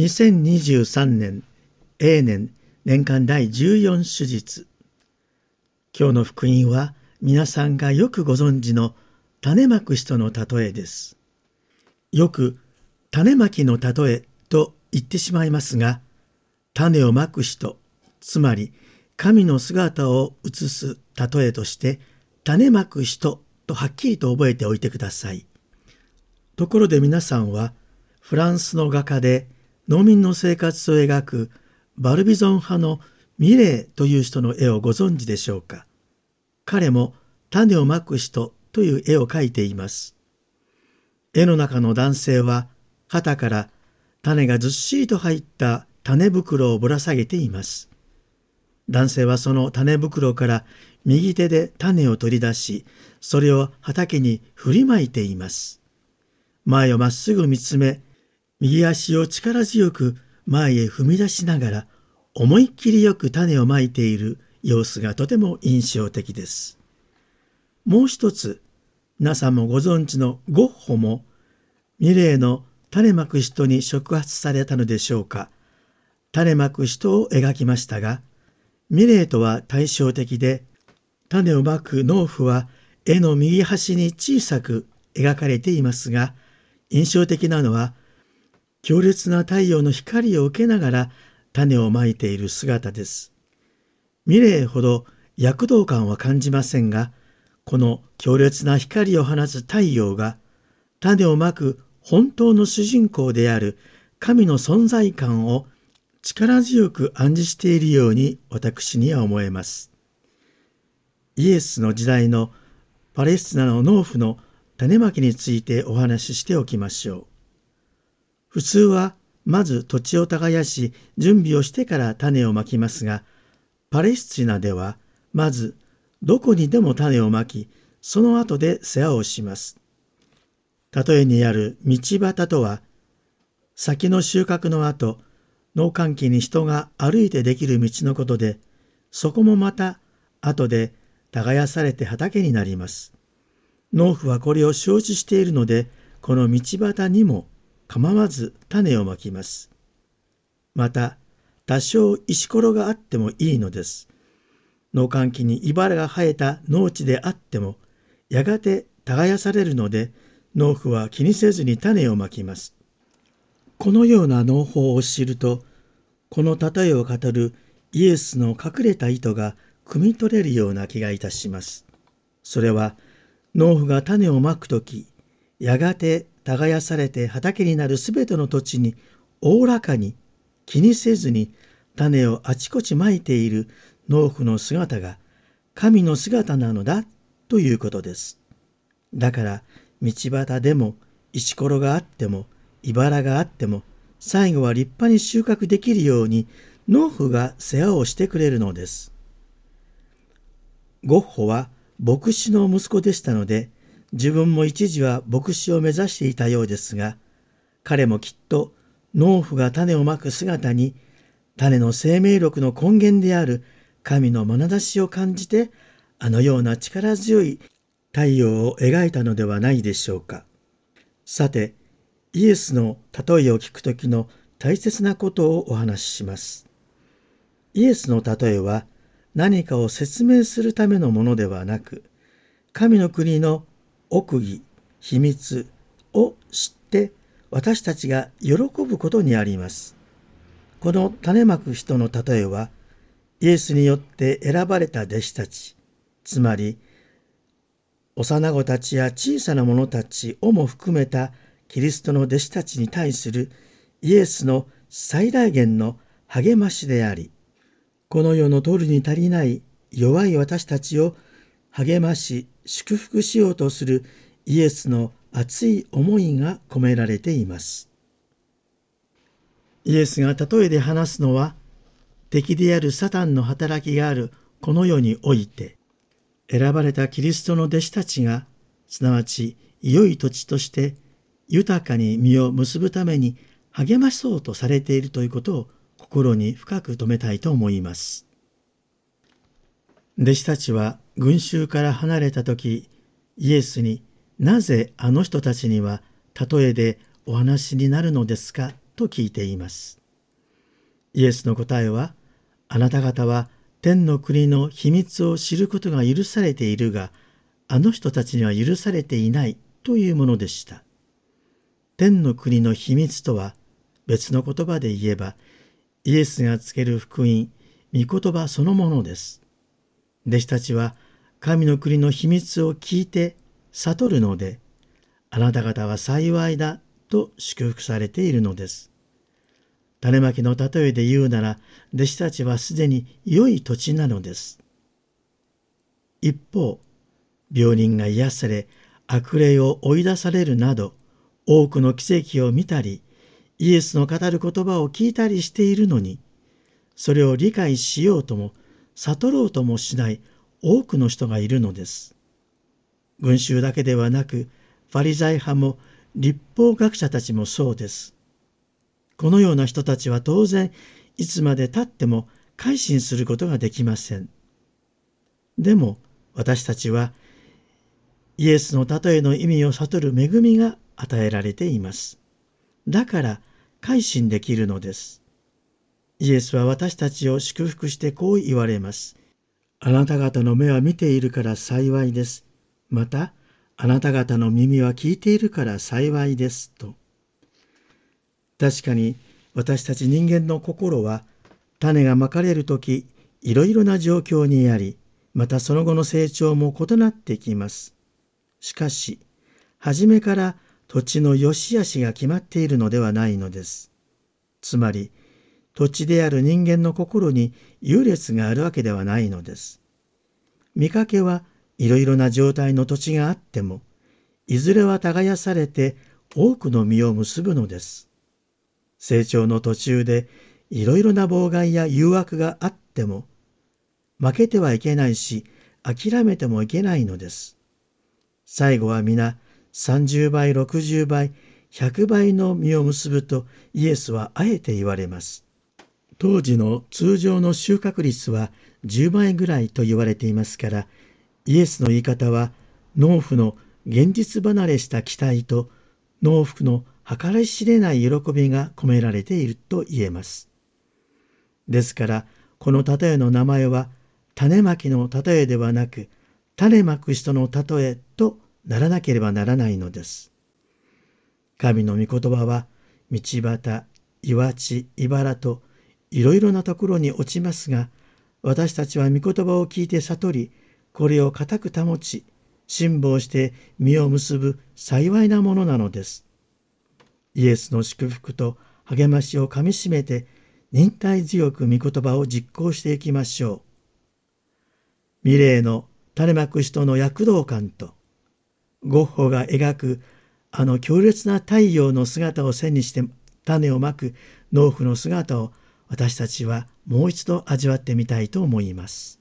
2023年永年年間第14手術今日の福音は皆さんがよくご存知の種まく人の例えです。よく種まきの例えと言ってしまいますが、種をまく人、つまり神の姿を映す例えとして、種まく人とはっきりと覚えておいてください。ところで皆さんは、フランスの画家で農民の生活を描くバルビゾン派のミレーという人の絵をご存知でしょうか？彼も種をまく人という絵を描いています。絵の中の男性は肩から種がずっしりと入った種袋をぶら下げています。男性はその種袋から右手で種を取り出し、それを畑に振りまいています。前をまっすぐ見つめ、右足を力強く前へ踏み出しながら、思いっきりよく種をまいている様子がとても印象的です。もう一つ、皆さんもご存知のゴッホも、ミレーの種まく人に触発されたのでしょうか。種まく人を描きましたが、ミレーとは対照的で、種をまく農夫は絵の右端に小さく描かれていますが、印象的なのは、強烈な太陽の光を受けながら種をまいている姿です。ミレーほど躍動感は感じませんが、この強烈な光を放つ太陽が、種をまく本当の主人公である神の存在感を力強く暗示しているように私には思えます。イエスの時代のパレスチナの農夫の種まきについてお話ししておきましょう。普通はまず土地を耕し準備をしてから種をまきますが、パレスチナではまずどこにでも種をまき、その後で世話をします。例えにある道端とは、先の収穫の後、農閑期に人が歩いてできる道のことで、そこもまた後で耕されて畑になります。農夫はこれを承知しているので、この道端にも構わず種をまきます。また、多少石ころがあってもいいのです。農閑期に茨が生えた農地であっても、やがて耕されるので、農夫は気にせずに種をまきます。このような農法を知ると、この例えを語るイエスの隠れた意図が汲み取れるような気がいたします。それは、農夫が種をまくとき、やがて耕されて畑になるすべての土地におおらかに気にせずに種をあちこちまいている農夫の姿が神の姿なのだということです。だから道端でも石ころがあっても茨があっても最後は立派に収穫できるように農夫が世話をしてくれるのです。ゴッホは牧師の息子でしたので自分も一時は牧師を目指していたようですが彼もきっと農夫が種をまく姿に種の生命力の根源である神の眼差しを感じてあのような力強い太陽を描いたのではないでしょうか。さて、イエスの例えを聞くときの大切なことをお話しします。イエスの例えは何かを説明するためのものではなく、神の国の奥義、秘密を知って私たちが喜ぶことにあります。この種まく人の例えは、イエスによって選ばれた弟子たち、つまり幼子たちや小さな者たちをも含めたキリストの弟子たちに対するイエスの最大限の励ましであり、この世の通りに足りない弱い私たちを励まし祝福しようとするイエスの熱い思いが込められています。イエスが例えで話すのは敵であるサタンの働きがあるこの世において選ばれたキリストの弟子たちがすなわち良い土地として豊かに実を結ぶために励まそうとされているということを心に深く留めたいと思います。弟子たちは群衆から離れた時、イエスになぜあの人たちには例えでお話になるのですか？と聞いています。イエスの答えは、あなた方は天の国の秘密を知ることが許されているが、あの人たちには許されていないというものでした。天の国の秘密とは別の言葉で言えば、イエスがつける福音、御言葉そのものです。弟子たちは神の国の秘密を聞いて悟るので、あなた方は幸いだと祝福されているのです。種まきの例えで言うなら、弟子たちはすでに良い土地なのです。一方、病人が癒され、悪霊を追い出されるなど、多くの奇跡を見たり、イエスの語る言葉を聞いたりしているのに、それを理解しようとも、悟ろうともしない多くの人がいるのです。群衆だけではなく、ファリザイ派も立法学者たちもそうです。このような人たちは当然、いつまでたっても改心することができません。でも、私たちは、イエスの例えの意味を悟る恵みが与えられています。だから、改心できるのです。イエスは私たちを祝福してこう言われます。あなた方の目は見ているから幸いです。また、あなた方の耳は聞いているから幸いです。と。確かに私たち人間の心は種がまかれるときいろいろな状況にあり、またその後の成長も異なってきます。しかし、初めから土地の良し悪しが決まっているのではないのです。つまり、土地である人間の心に優劣があるわけではないのです。見かけはいろいろな状態の土地があっても、いずれは耕されて多くの実を結ぶのです。成長の途中でいろいろな妨害や誘惑があっても、負けてはいけないし、諦めてもいけないのです。最後は皆30倍、60倍、100倍の実を結ぶとイエスはあえて言われます。当時の通常の収穫率は10倍ぐらいと言われていますから、イエスの言い方は農夫の現実離れした期待と農夫の計り知れない喜びが込められていると言えます。ですから、この例えの名前は種まきの例えではなく、種まく人の例えとならなければならないのです。神の御言葉は、道端、岩地、茨といろいろなところに落ちますが、私たちは御言葉を聞いて悟り、これを固く保ち、辛抱して実を結ぶ幸いなものなのです。イエスの祝福と励ましをかみしめて、忍耐強く御言葉を実行していきましょう。ミレーの種まく人の躍動感と、ゴッホが描くあの強烈な太陽の姿を背にして種をまく農夫の姿を私たちはもう一度味わってみたいと思います。